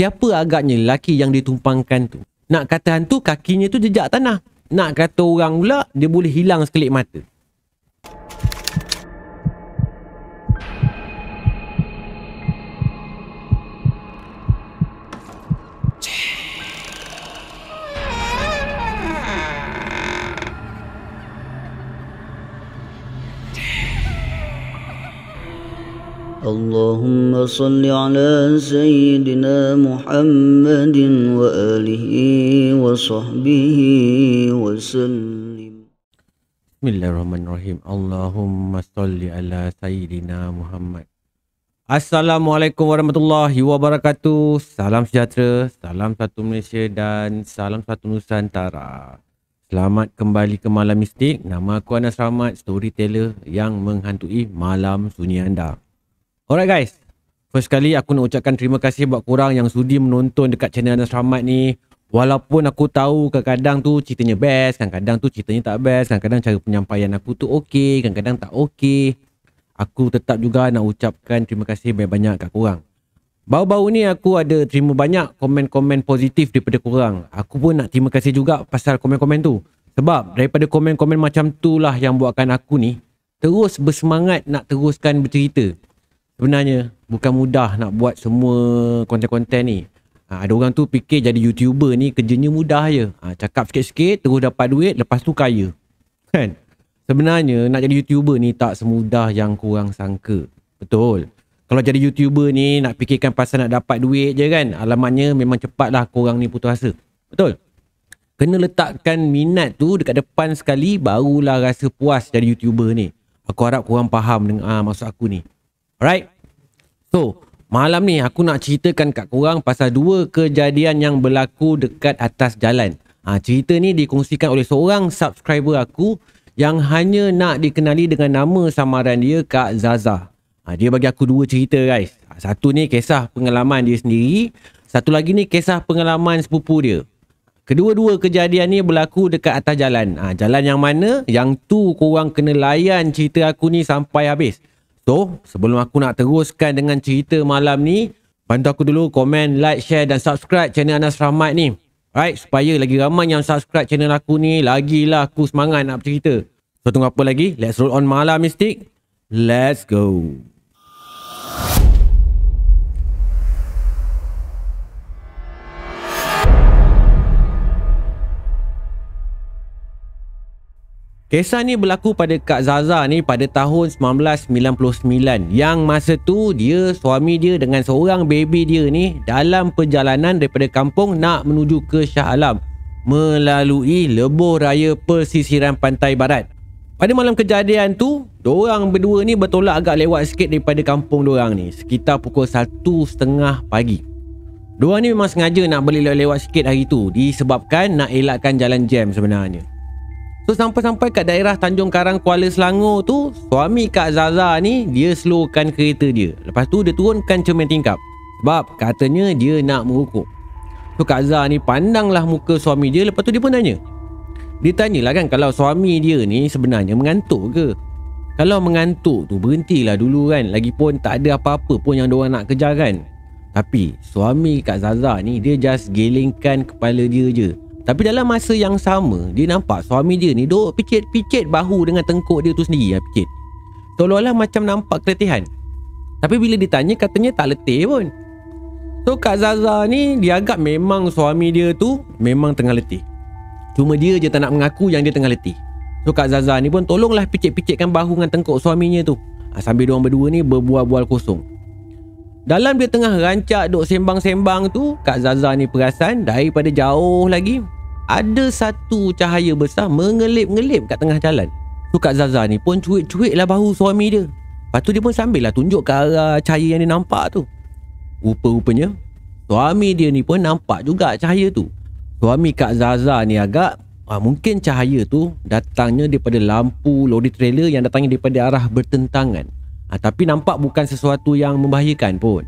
Siapa agaknya lelaki yang ditumpangkan tu? Nak kata hantu kakinya tu jejak tanah. Nak kata orang pula dia boleh hilang sekelip mata. اللهم صل على سيدنا محمد وآله وصحبه وسلم Bismillahirrahmanirrahim. Allahumma salli ala Sayyidina Muhammad. Assalamualaikum warahmatullahi wabarakatuh. Salam sejahtera, salam satu Malaysia dan salam satu Nusantara. Selamat kembali ke Malam Mistik. Nama aku Anas Rahmat, storyteller yang menghantui malam sunyi anda. Alright guys. First kali aku nak ucapkan terima kasih buat korang yang sudi menonton dekat channel Anas Rahmat ni. Walaupun aku tahu kadang-kadang tu ceritanya best, kadang-kadang tu ceritanya tak best, kadang-kadang cara penyampaian aku tu okey, kadang-kadang tak okey. Aku tetap juga nak ucapkan terima kasih banyak-banyak kat korang. Baru-baru ni aku ada terima banyak komen-komen positif daripada korang. Aku pun nak terima kasih juga pasal komen-komen tu. Sebab daripada komen-komen macam tu lah yang buatkan aku ni terus bersemangat nak teruskan bercerita sebenarnya bukan mudah nak buat semua konten-konten ni. Ha, ada orang tu fikir jadi YouTuber ni kerjanya mudah je. Ha, cakap sikit-sikit terus dapat duit lepas tu kaya. Kan? Sebenarnya nak jadi YouTuber ni tak semudah yang kurang sangka. Betul. Kalau jadi YouTuber ni nak fikirkan pasal nak dapat duit je kan. Alamatnya memang cepatlah korang ni putus asa. Betul. Kena letakkan minat tu dekat depan sekali barulah rasa puas jadi YouTuber ni. Aku harap korang faham dengan ah, maksud aku ni. Alright. So, malam ni aku nak ceritakan kat korang pasal dua kejadian yang berlaku dekat atas jalan. Ha, cerita ni dikongsikan oleh seorang subscriber aku yang hanya nak dikenali dengan nama samaran dia Kak Zaza. Ha, dia bagi aku dua cerita guys. Ha, satu ni kisah pengalaman dia sendiri. Satu lagi ni kisah pengalaman sepupu dia. Kedua-dua kejadian ni berlaku dekat atas jalan. Ha, jalan yang mana? Yang tu korang kena layan cerita aku ni sampai habis. So, sebelum aku nak teruskan dengan cerita malam ni, bantu aku dulu komen, like, share dan subscribe channel Anas Rahmat ni. Right, supaya lagi ramai yang subscribe channel aku ni, lagilah aku semangat nak bercerita. So, tunggu apa lagi? Let's roll on malam mistik. Let's go. Kisah ni berlaku pada Kak Zaza ni pada tahun 1999 yang masa tu dia suami dia dengan seorang baby dia ni dalam perjalanan daripada kampung nak menuju ke Shah Alam melalui lebuh raya pesisiran pantai barat. Pada malam kejadian tu, orang berdua ni bertolak agak lewat sikit daripada kampung orang ni sekitar pukul 1.30 pagi. Diorang ni memang sengaja nak beli lewat sikit hari tu disebabkan nak elakkan jalan jam sebenarnya. So sampai-sampai kat daerah Tanjung Karang Kuala Selangor tu Suami Kak Zaza ni Dia slowkan kereta dia. Lepas tu dia turunkan cermin tingkap. Sebab katanya dia nak merukuk So Kak Zaza ni pandanglah muka suami dia. Lepas tu dia pun tanya. Dia tanyalah kan Kalau suami dia ni sebenarnya mengantuk ke? Kalau mengantuk tu berhentilah dulu kan. Lagipun tak ada apa-apa pun yang diorang nak kejar kan. Tapi suami Kak Zaza ni Dia just gelingkan kepala dia je tapi dalam masa yang sama Dia nampak suami dia ni Duk picit-picit bahu dengan tengkuk dia tu sendiri ya, Picit. Seolah-olah macam nampak keletihan. Tapi bila ditanya katanya tak letih pun. So Kak Zaza ni Dia agak memang suami dia tu Memang tengah letih. Cuma dia je tak nak mengaku yang dia tengah letih. So Kak Zaza ni pun tolonglah picit-picitkan bahu dengan tengkuk suaminya tu. Ha, Sambil diorang berdua ni berbual-bual kosong. Dalam dia tengah rancak duk sembang-sembang tu, Kak Zaza ni perasan daripada jauh lagi ada satu cahaya besar mengelip-ngelip kat tengah jalan. So Kak Zaza ni pun cuik-cuik lah bahu suami dia. Lepas tu dia pun sambil lah tunjuk ke arah cahaya yang dia nampak tu. Rupa-rupanya, suami dia ni pun nampak juga cahaya tu. Suami Kak Zaza ni agak ah, mungkin cahaya tu datangnya daripada lampu lori trailer yang datangnya daripada arah bertentangan. Ha, tapi nampak bukan sesuatu yang membahayakan pun.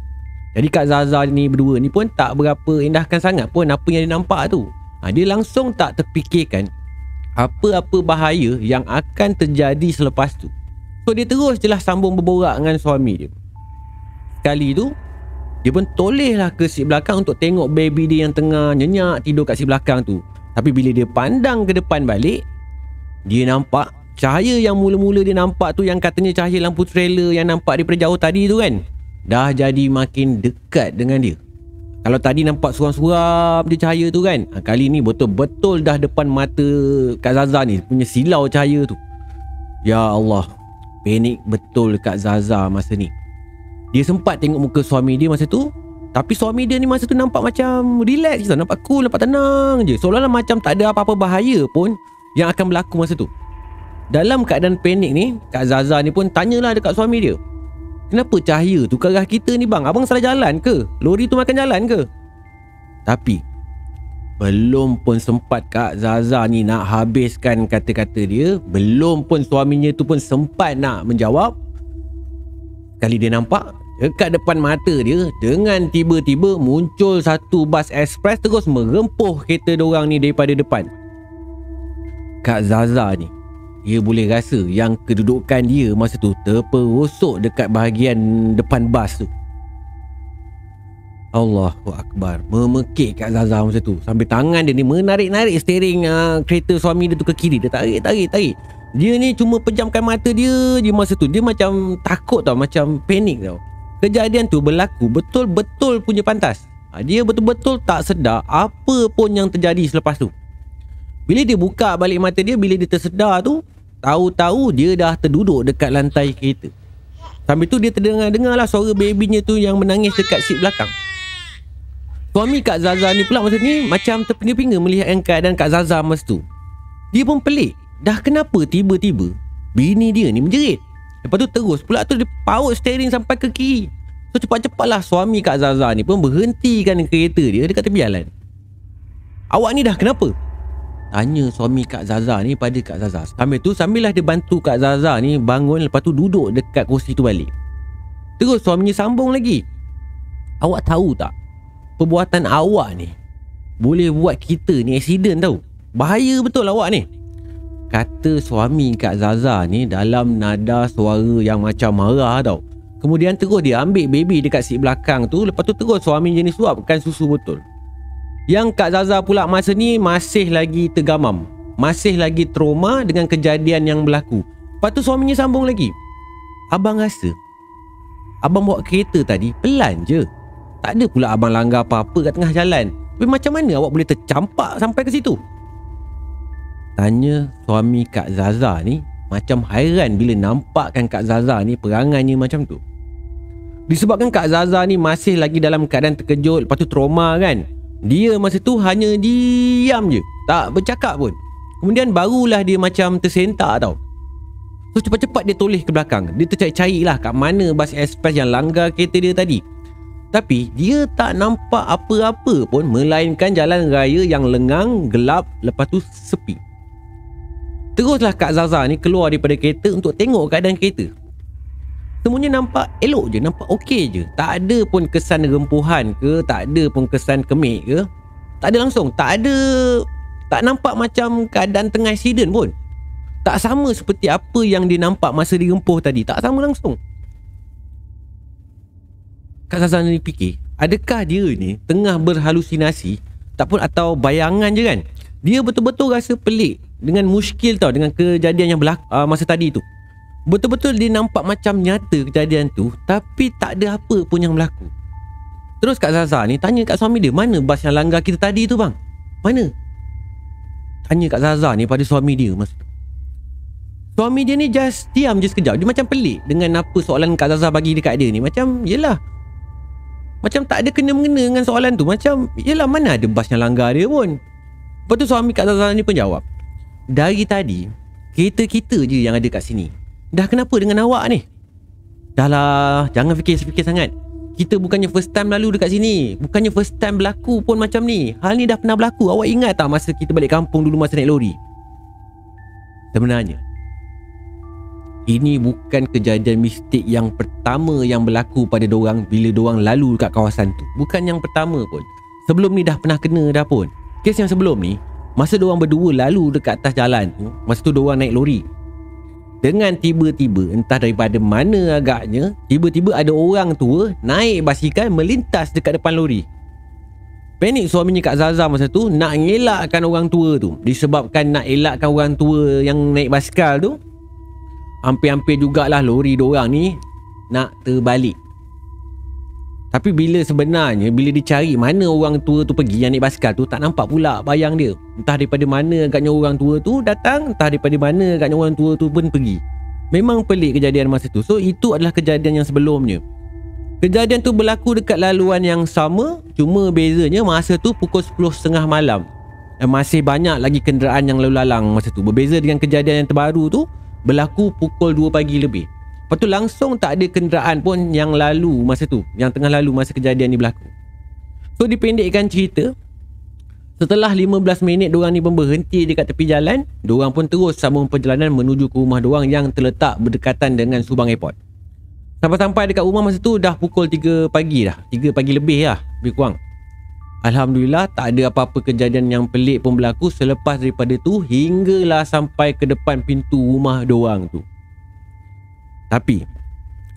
Jadi Kak Zaza ni berdua ni pun tak berapa indahkan sangat pun apa yang dia nampak tu. Ha, dia langsung tak terfikirkan apa-apa bahaya yang akan terjadi selepas tu. So dia terus jelas sambung berborak dengan suami dia. Sekali tu, Dia pun toleh lah ke seat belakang untuk tengok baby dia yang tengah nyenyak tidur kat seat belakang tu. Tapi bila dia pandang ke depan balik, dia nampak cahaya yang mula-mula dia nampak tu yang katanya cahaya lampu trailer yang nampak daripada jauh tadi tu kan. Dah jadi makin dekat dengan dia. Kalau tadi nampak suram-suram dia cahaya tu kan. Ha, kali ni betul-betul dah depan mata Kak Zaza ni punya silau cahaya tu. Ya Allah. Panik betul Kak Zaza masa ni. Dia sempat tengok muka suami dia masa tu Tapi suami dia ni masa tu nampak macam relax je Nampak cool, nampak tenang je Seolah-olah macam tak ada apa-apa bahaya pun Yang akan berlaku masa tu Dalam keadaan panik ni Kak Zaza ni pun tanyalah dekat suami dia Kenapa cahaya tu ke arah kita ni bang? Abang salah jalan ke? Lori tu makan jalan ke? Tapi Belum pun sempat Kak Zaza ni nak habiskan kata-kata dia Belum pun suaminya tu pun sempat nak menjawab Kali dia nampak Dekat depan mata dia Dengan tiba-tiba muncul satu bas ekspres Terus merempuh kereta dorang ni daripada depan Kak Zaza ni Dia boleh rasa yang kedudukan dia masa tu Terperosok dekat bahagian depan bas tu. Allahu Akbar. Memekik Kak Zaza masa tu. Sambil tangan dia ni menarik-narik steering uh, kereta suami dia tu ke kiri. Dia tarik, tarik, tarik. Dia ni cuma pejamkan mata dia je masa tu. Dia macam takut tau Macam panik tau. Kejadian tu berlaku betul-betul punya pantas. Ha, dia betul-betul tak sedar apa pun yang terjadi selepas tu. Bila dia buka balik mata dia, bila dia tersedar tu, tahu-tahu dia dah terduduk dekat lantai kereta. Sambil tu dia terdengar-dengar lah suara babynya tu yang menangis dekat seat belakang. Suami Kak Zaza ni pula masa ni macam terpinga-pinga melihat keadaan Kak Zaza masa tu. Dia pun pelik. Dah kenapa tiba-tiba bini dia ni menjerit? Lepas tu terus pula tu dia paut steering sampai ke kiri. So cepat-cepatlah suami Kak Zaza ni pun berhentikan kereta dia dekat tepi jalan. Awak ni dah kenapa? Tanya suami Kak Zaza ni pada Kak Zaza. Sambil tu sambillah dia bantu Kak Zaza ni bangun lepas tu duduk dekat kursi tu balik. Terus suaminya sambung lagi. Awak tahu tak? Perbuatan awak ni boleh buat kita ni accident tau. Bahaya betul awak ni kata suami Kak Zaza ni dalam nada suara yang macam marah tau. Kemudian terus dia ambil baby dekat seat belakang tu Lepas tu terus suami je ni suapkan susu botol Yang Kak Zaza pula masa ni masih lagi tergamam. Masih lagi trauma dengan kejadian yang berlaku. Lepas tu suaminya sambung lagi. Abang rasa Abang bawa kereta tadi pelan je. Tak ada pula abang langgar apa-apa kat tengah jalan. Tapi macam mana awak boleh tercampak sampai ke situ? Tanya suami Kak Zaza ni Macam hairan bila nampakkan Kak Zaza ni perangannya macam tu. Disebabkan Kak Zaza ni masih lagi dalam keadaan terkejut Lepas tu trauma kan Dia masa tu hanya diam je. Tak bercakap pun. Kemudian barulah dia macam tersentak tau. So cepat-cepat dia toleh ke belakang. Dia tercari-cari lah kat mana bas express yang langgar kereta dia tadi. Tapi dia tak nampak apa-apa pun Melainkan jalan raya yang lengang, gelap Lepas tu sepi. Teruslah Kak Zaza ni keluar daripada kereta untuk tengok keadaan kereta. Semuanya nampak elok je, nampak okey je. Tak ada pun kesan rempuhan ke, tak ada pun kesan kemik ke. Tak ada langsung, tak ada tak nampak macam keadaan tengah accident pun. Tak sama seperti apa yang dia nampak masa dirempuh tadi, tak sama langsung. Kak Zaza ni fikir, adakah dia ni tengah berhalusinasi tak pun atau bayangan je kan? Dia betul-betul rasa pelik dengan muskil tau dengan kejadian yang berlaku uh, masa tadi tu. Betul-betul dia nampak macam nyata kejadian tu tapi tak ada apa pun yang berlaku. Terus Kak Zaza ni tanya kat suami dia, mana bas yang langgar kita tadi tu bang? Mana? Tanya Kak Zaza ni pada suami dia masa tu. Suami dia ni just diam je sekejap. Dia macam pelik dengan apa soalan Kak Zaza bagi dekat dia ni. Macam, yelah. Macam tak ada kena-mengena dengan soalan tu. Macam, yelah mana ada bas yang langgar dia pun. Lepas tu suami Kak Zaza ni pun jawab. Dari tadi Kereta kita je yang ada kat sini Dah kenapa dengan awak ni? Dah lah Jangan fikir-fikir sangat. Kita bukannya first time lalu dekat sini. Bukannya first time berlaku pun macam ni. Hal ni dah pernah berlaku. Awak ingat tak masa kita balik kampung dulu masa naik lori? Sebenarnya Ini bukan kejadian mistik yang pertama yang berlaku pada dorang Bila dorang lalu dekat kawasan tu. Bukan yang pertama pun. Sebelum ni dah pernah kena dah pun. Kes yang sebelum ni Masa diorang berdua lalu dekat atas jalan tu Masa tu diorang naik lori Dengan tiba-tiba entah daripada mana agaknya Tiba-tiba ada orang tua naik basikal melintas dekat depan lori. Panik suaminya Kak Zaza masa tu nak ngelakkan orang tua tu. Disebabkan nak elakkan orang tua yang naik basikal tu Hampir-hampir jugalah lori diorang ni nak terbalik. Tapi bila sebenarnya Bila dicari mana orang tua tu pergi Yang naik basikal tu Tak nampak pula bayang dia Entah daripada mana agaknya orang tua tu datang Entah daripada mana agaknya orang tua tu pun pergi. Memang pelik kejadian masa tu. So itu adalah kejadian yang sebelumnya. Kejadian tu berlaku dekat laluan yang sama Cuma bezanya masa tu pukul 10.30 malam. Dan masih banyak lagi kenderaan yang lalu lalang masa tu. Berbeza dengan kejadian yang terbaru tu Berlaku pukul 2 pagi lebih. Lepas tu langsung tak ada kenderaan pun yang lalu masa tu Yang tengah lalu masa kejadian ni berlaku. So dipendekkan cerita Setelah 15 minit diorang ni pun berhenti dekat tepi jalan Diorang pun terus sambung perjalanan menuju ke rumah diorang Yang terletak berdekatan dengan Subang Airport. Sampai-sampai dekat rumah masa tu dah pukul 3 pagi dah. 3 pagi lebih lah lebih kurang. Alhamdulillah tak ada apa-apa kejadian yang pelik pun berlaku Selepas daripada tu hinggalah sampai ke depan pintu rumah diorang tu. Tapi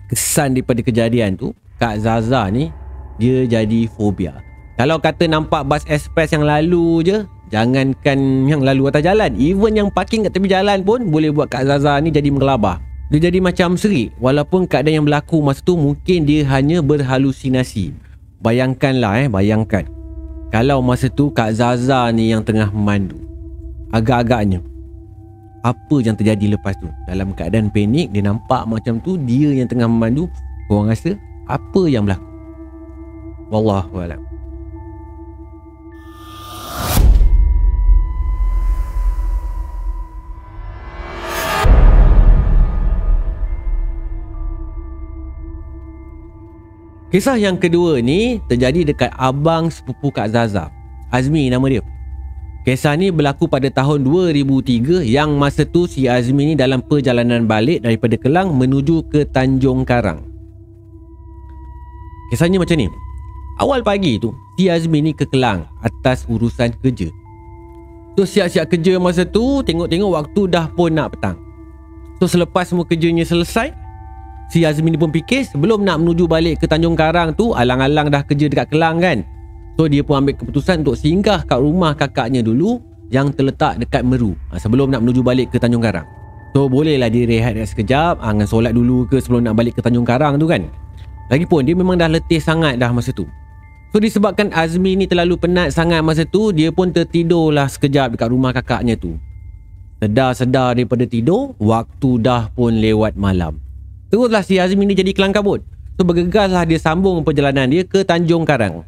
kesan daripada kejadian tu Kak Zaza ni dia jadi fobia. Kalau kata nampak bas express yang lalu je, jangankan yang lalu atas jalan, even yang parking kat tepi jalan pun boleh buat Kak Zaza ni jadi mengelabah. Dia jadi macam serik walaupun keadaan yang berlaku masa tu mungkin dia hanya berhalusinasi. Bayangkanlah eh, bayangkan. Kalau masa tu Kak Zaza ni yang tengah memandu. Agak-agaknya apa yang terjadi lepas tu dalam keadaan panik dia nampak macam tu dia yang tengah memandu korang rasa apa yang berlaku wallahu Kisah yang kedua ni terjadi dekat abang sepupu Kak Zaza. Azmi nama dia. Kisah ni berlaku pada tahun 2003 yang masa tu si Azmi ni dalam perjalanan balik daripada Kelang menuju ke Tanjung Karang. Kisahnya macam ni. Awal pagi tu, si Azmi ni ke Kelang atas urusan kerja. So siap-siap kerja masa tu, tengok-tengok waktu dah pun nak petang. So selepas semua kerjanya selesai, si Azmi ni pun fikir sebelum nak menuju balik ke Tanjung Karang tu, alang-alang dah kerja dekat Kelang kan. So dia pun ambil keputusan untuk singgah kat rumah kakaknya dulu yang terletak dekat Meru ha, sebelum nak menuju balik ke Tanjung Karang. So bolehlah dia rehat sekejap, ha, dengan solat dulu ke sebelum nak balik ke Tanjung Karang tu kan. Lagipun dia memang dah letih sangat dah masa tu. So disebabkan Azmi ni terlalu penat sangat masa tu, dia pun tertidurlah sekejap dekat rumah kakaknya tu. Sedar-sedar daripada tidur, waktu dah pun lewat malam. Teruslah si Azmi ni jadi kelang kabut. So bergegaslah dia sambung perjalanan dia ke Tanjung Karang.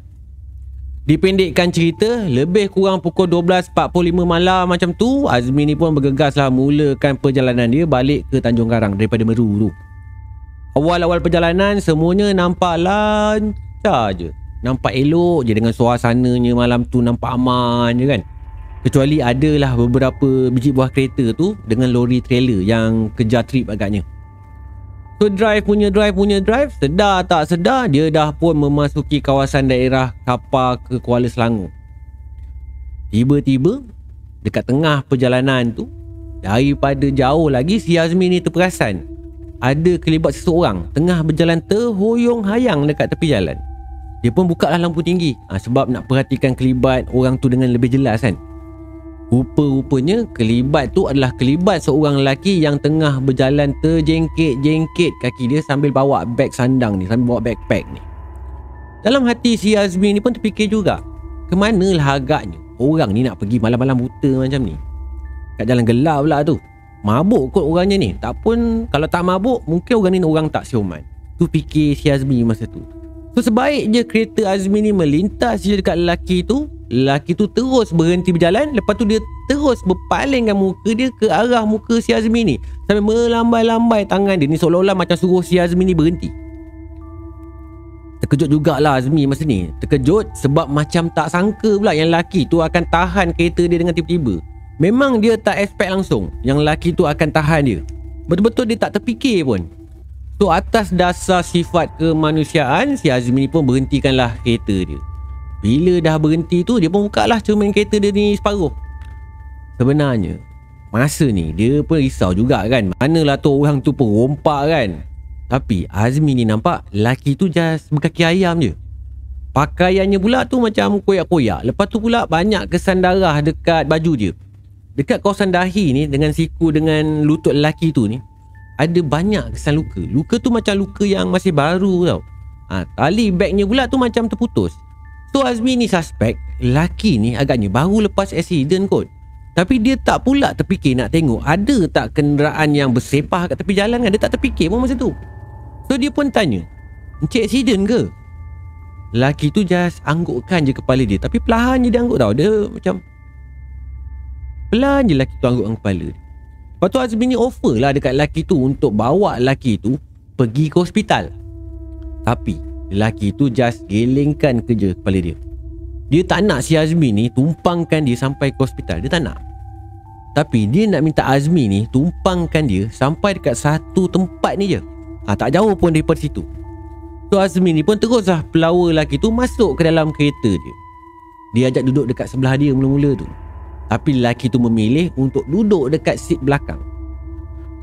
Dipendekkan cerita, lebih kurang pukul 12.45 malam macam tu, Azmi ni pun bergegaslah mulakan perjalanan dia balik ke Tanjung Karang daripada Meru tu. Awal-awal perjalanan, semuanya nampak lancar je. Nampak elok je dengan suasananya malam tu nampak aman je kan. Kecuali adalah beberapa biji buah kereta tu dengan lori trailer yang kejar trip agaknya. So drive punya drive punya drive Sedar tak sedar Dia dah pun memasuki kawasan daerah Kapal ke Kuala Selangor. Tiba-tiba Dekat tengah perjalanan tu Daripada jauh lagi Si Azmi ni terperasan. Ada kelibat seseorang Tengah berjalan terhoyong hayang dekat tepi jalan. Dia pun buka lah lampu tinggi. Ha, Sebab nak perhatikan kelibat orang tu dengan lebih jelas kan Rupa-rupanya kelibat tu adalah kelibat seorang lelaki yang tengah berjalan terjengkit-jengkit kaki dia sambil bawa beg sandang ni, sambil bawa backpack ni. Dalam hati si Azmi ni pun terfikir juga, ke manalah agaknya orang ni nak pergi malam-malam buta macam ni. Kat jalan gelap pula tu. Mabuk kot orangnya ni. Tak pun, kalau tak mabuk, mungkin orang ni orang tak siuman. Tu fikir si Azmi masa tu. So sebaik je kereta Azmi ni melintas je dekat lelaki tu Lelaki tu terus berhenti berjalan Lepas tu dia terus berpalingkan muka dia ke arah muka si Azmi ni. Sambil melambai-lambai tangan dia Ni seolah-olah macam suruh si Azmi ni berhenti. Terkejut jugalah Azmi masa ni. Terkejut sebab macam tak sangka pula Yang lelaki tu akan tahan kereta dia dengan tiba-tiba. Memang dia tak expect langsung Yang lelaki tu akan tahan dia. Betul-betul dia tak terfikir pun. So atas dasar sifat kemanusiaan Si Azmi ni pun berhentikanlah kereta dia bila dah berhenti tu Dia pun buka lah cermin kereta dia ni separuh. Sebenarnya Masa ni dia pun risau juga kan. Manalah tu orang tu pun rompak kan. Tapi Azmi ni nampak Laki tu just berkaki ayam je. Pakaiannya pula tu macam koyak-koyak. Lepas tu pula banyak kesan darah dekat baju dia Dekat kawasan dahi ni dengan siku dengan lutut lelaki tu ni Ada banyak kesan luka. Luka tu macam luka yang masih baru tau. Ha, Tali bagnya pula tu macam terputus So Azmi ni suspect Lelaki ni agaknya baru lepas accident kot tapi dia tak pula terfikir nak tengok ada tak kenderaan yang bersepah kat tepi jalan kan. Dia tak terfikir pun masa tu. So dia pun tanya, Encik accident ke? Lelaki tu just anggukkan je kepala dia. Tapi perlahan je dia angguk tau. Dia macam... Pelan je lelaki tu anggukkan kepala dia. Lepas tu Azmi ni offer lah dekat lelaki tu untuk bawa lelaki tu pergi ke hospital. Tapi lelaki tu just gelengkan kerja kepala dia. Dia tak nak si Azmi ni tumpangkan dia sampai ke hospital. Dia tak nak. Tapi dia nak minta Azmi ni tumpangkan dia sampai dekat satu tempat ni je. Ha, tak jauh pun daripada situ. So Azmi ni pun teruslah pelawa lelaki tu masuk ke dalam kereta dia. Dia ajak duduk dekat sebelah dia mula-mula tu. Tapi lelaki tu memilih untuk duduk dekat seat belakang.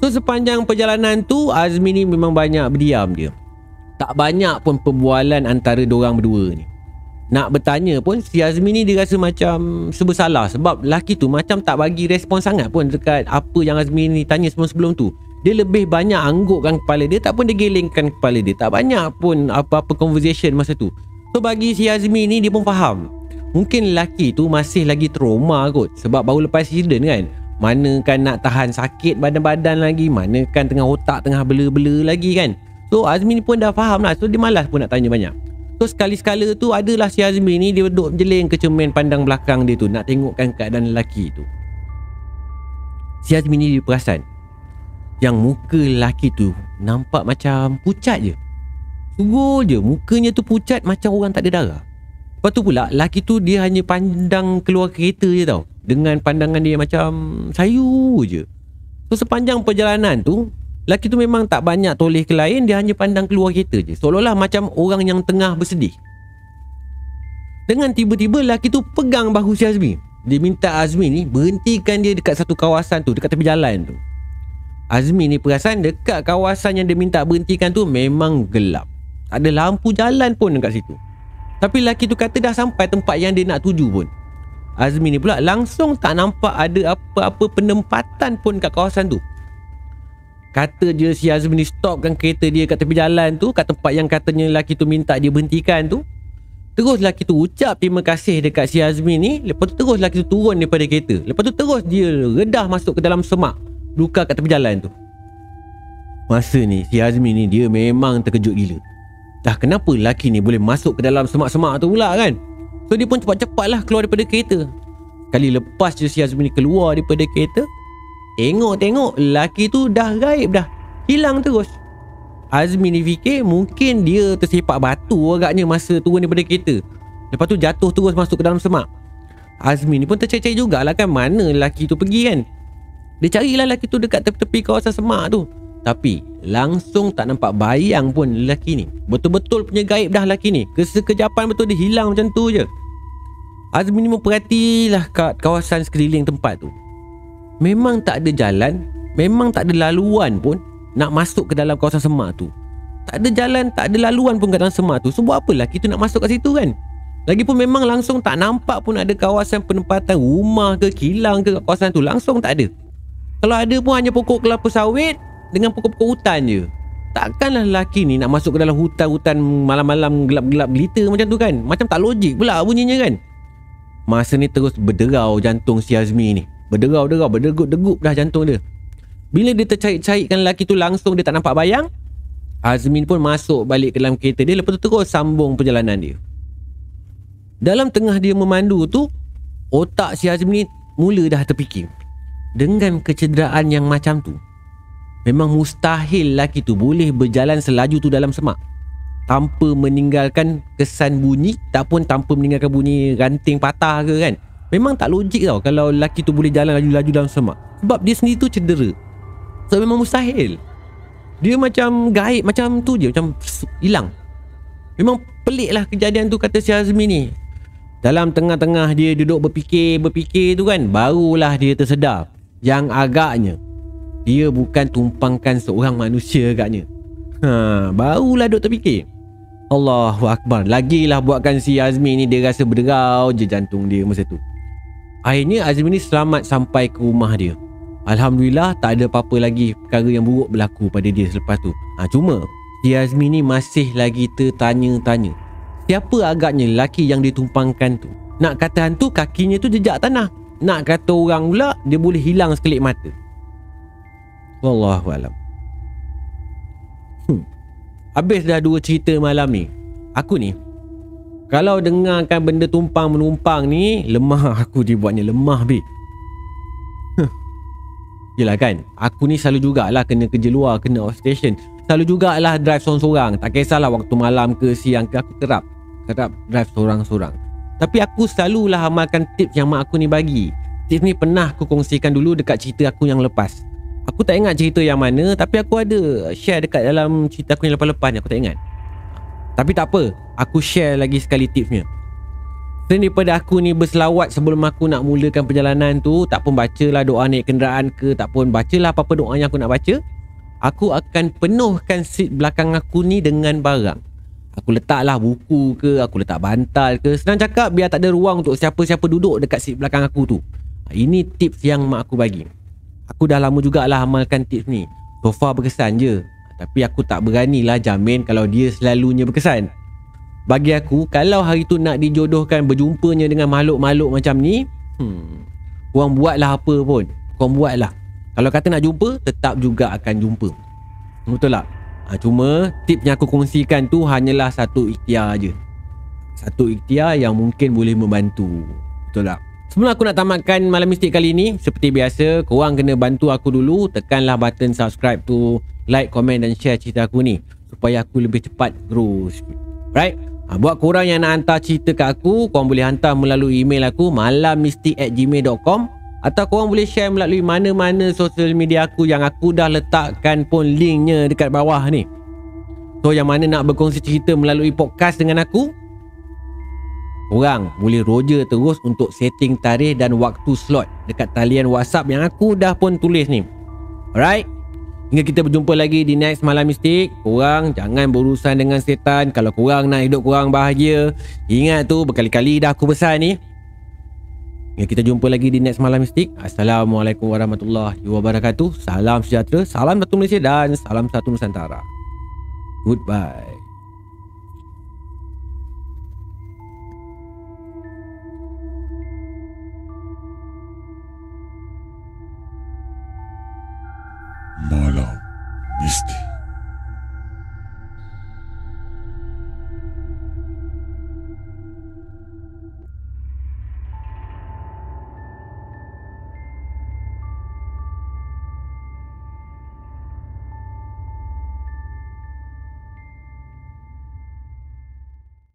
So sepanjang perjalanan tu Azmi ni memang banyak berdiam dia. Tak banyak pun perbualan antara diorang berdua ni. Nak bertanya pun si Azmi ni dia rasa macam sebersalah sebab laki tu macam tak bagi respon sangat pun dekat apa yang Azmi ni tanya sebelum-sebelum tu. Dia lebih banyak anggukkan kepala dia tak pun dia gelengkan kepala dia. Tak banyak pun apa-apa conversation masa tu. So bagi si Azmi ni dia pun faham. Mungkin laki tu masih lagi trauma kot sebab baru lepas accident kan. Mana kan nak tahan sakit badan-badan lagi mana kan tengah otak tengah bela-bela lagi kan so Azmi ni pun dah faham lah so dia malas pun nak tanya banyak So sekali-sekala tu adalah si Azmi ni dia duduk jeling ke cermin pandang belakang dia tu nak tengokkan keadaan lelaki tu. Si Azmi ni perasan yang muka lelaki tu nampak macam pucat je. Sungguh je mukanya tu pucat macam orang tak ada darah. Lepas tu pula lelaki tu dia hanya pandang keluar kereta je tau. Dengan pandangan dia macam sayu je. So sepanjang perjalanan tu Lelaki tu memang tak banyak toleh ke lain Dia hanya pandang keluar kereta je. Seolah-olah macam orang yang tengah bersedih. Dengan tiba-tiba lelaki tu pegang bahu si Azmi. Dia minta Azmi ni berhentikan dia dekat satu kawasan tu Dekat tepi jalan tu. Azmi ni perasan dekat kawasan yang dia minta berhentikan tu Memang gelap. Tak ada lampu jalan pun dekat situ. Tapi lelaki tu kata dah sampai tempat yang dia nak tuju pun. Azmi ni pula langsung tak nampak ada apa-apa penempatan pun kat kawasan tu Kata je si Azmi ni stopkan kereta dia kat tepi jalan tu Kat tempat yang katanya lelaki tu minta dia berhentikan tu Terus lelaki tu ucap terima kasih dekat si Azmi ni. Lepas tu terus lelaki tu turun daripada kereta. Lepas tu terus dia redah masuk ke dalam semak Luka kat tepi jalan tu. Masa ni si Azmi ni dia memang terkejut gila. Dah kenapa lelaki ni boleh masuk ke dalam semak-semak tu pula kan? So dia pun cepat-cepat lah keluar daripada kereta. Kali lepas je si Azmi ni keluar daripada kereta Tengok-tengok lelaki tu dah gaib dah. Hilang terus. Azmi ni fikir mungkin dia tersepak batu agaknya masa turun daripada kereta. Lepas tu jatuh terus masuk ke dalam semak. Azmi ni pun tercecek jugalah kan mana lelaki tu pergi kan. Dia carilah lelaki tu dekat tepi-tepi kawasan semak tu. Tapi langsung tak nampak bayang pun lelaki ni. Betul-betul punya gaib dah lelaki ni. Kesekejapan betul dia hilang macam tu je. Azmi ni memperhatilah kat kawasan sekeliling tempat tu Memang tak ada jalan Memang tak ada laluan pun Nak masuk ke dalam kawasan semak tu. Tak ada jalan Tak ada laluan pun ke dalam semak tu. So buat apalah kita nak masuk kat situ kan? Lagipun memang langsung tak nampak pun ada kawasan penempatan rumah ke kilang ke kawasan tu Langsung tak ada. Kalau ada pun hanya pokok kelapa sawit Dengan pokok-pokok hutan je. Takkanlah lelaki ni nak masuk ke dalam hutan-hutan malam-malam gelap-gelap gelita macam tu kan? Macam tak logik pula bunyinya kan? Masa ni terus berderau jantung si Azmi ni Berderau-derau, berdegup-degup dah jantung dia. Bila dia tercait-caitkan lelaki tu langsung dia tak nampak bayang, Azmin pun masuk balik ke dalam kereta dia lepas tu terus sambung perjalanan dia. Dalam tengah dia memandu tu, otak si Azmin mula dah terfikir. Dengan kecederaan yang macam tu, memang mustahil lelaki tu boleh berjalan selaju tu dalam semak tanpa meninggalkan kesan bunyi tak pun tanpa meninggalkan bunyi ranting patah ke kan Memang tak logik tau Kalau lelaki tu boleh jalan laju-laju dalam semak Sebab dia sendiri tu cedera So memang mustahil Dia macam gaib Macam tu je Macam hilang Memang pelik lah kejadian tu Kata si Azmi ni Dalam tengah-tengah dia duduk berfikir Berfikir tu kan Barulah dia tersedar yang agaknya dia bukan tumpangkan seorang manusia agaknya. Ha, barulah duk terfikir. Allahu Akbar. Lagilah buatkan si Azmi ni dia rasa berderau je jantung dia masa tu. Akhirnya Azmi ni selamat sampai ke rumah dia. Alhamdulillah tak ada apa-apa lagi perkara yang buruk berlaku pada dia selepas tu. Ha, cuma si Azmi ni masih lagi tertanya-tanya. Siapa agaknya lelaki yang ditumpangkan tu? Nak kata hantu kakinya tu jejak tanah. Nak kata orang pula dia boleh hilang sekelip mata. Wallahu alam. Hmm. Habis dah dua cerita malam ni. Aku ni kalau dengarkan benda tumpang menumpang ni lemah aku dibuatnya lemah be. Yelah kan Aku ni selalu jugalah Kena kerja luar Kena off station. Selalu jugalah drive seorang-seorang Tak kisahlah waktu malam ke siang ke Aku kerap. Kerap drive seorang-seorang Tapi aku selalulah amalkan tips yang mak aku ni bagi. Tips ni pernah aku kongsikan dulu Dekat cerita aku yang lepas. Aku tak ingat cerita yang mana Tapi aku ada share dekat dalam cerita aku yang lepas-lepas ni Aku tak ingat Tapi tak apa Aku share lagi sekali tipsnya. Selain daripada aku ni berselawat sebelum aku nak mulakan perjalanan tu Tak pun bacalah doa naik kenderaan ke Tak pun bacalah apa-apa doa yang aku nak baca Aku akan penuhkan seat belakang aku ni dengan barang. Aku letaklah buku ke Aku letak bantal ke Senang cakap biar tak ada ruang untuk siapa-siapa duduk dekat seat belakang aku tu. Ini tips yang mak aku bagi. Aku dah lama jugalah amalkan tips ni. So far berkesan je Tapi aku tak beranilah jamin kalau dia selalunya berkesan. Bagi aku Kalau hari tu nak dijodohkan berjumpanya dengan makhluk-makhluk macam ni hmm, Korang buatlah apa pun. Korang buatlah. Kalau kata nak jumpa Tetap juga akan jumpa. Betul tak? Ha, cuma tips yang aku kongsikan tu hanyalah satu ikhtiar je Satu ikhtiar yang mungkin boleh membantu. Betul tak? Sebelum aku nak tamatkan malam mistik kali ni Seperti biasa Korang kena bantu aku dulu. Tekanlah button subscribe tu Like, komen dan share cerita aku ni Supaya aku lebih cepat grow Right? Ha, buat korang yang nak hantar cerita kat aku Korang boleh hantar melalui email aku Malammistik at gmail.com Atau korang boleh share melalui mana-mana Social media aku Yang aku dah letakkan pun linknya dekat bawah ni So yang mana nak berkongsi cerita melalui podcast dengan aku Korang boleh roger terus untuk setting tarikh dan waktu slot dekat talian WhatsApp yang aku dah pun tulis ni. Alright? Hingga kita berjumpa lagi di next Malam Mistik. Korang jangan berurusan dengan setan. Kalau korang nak hidup korang bahagia, ingat tu berkali-kali dah aku pesan ni. Hingga kita jumpa lagi di next Malam Mistik. Assalamualaikum warahmatullahi wabarakatuh. Salam sejahtera, salam satu Malaysia dan salam satu Nusantara. Goodbye.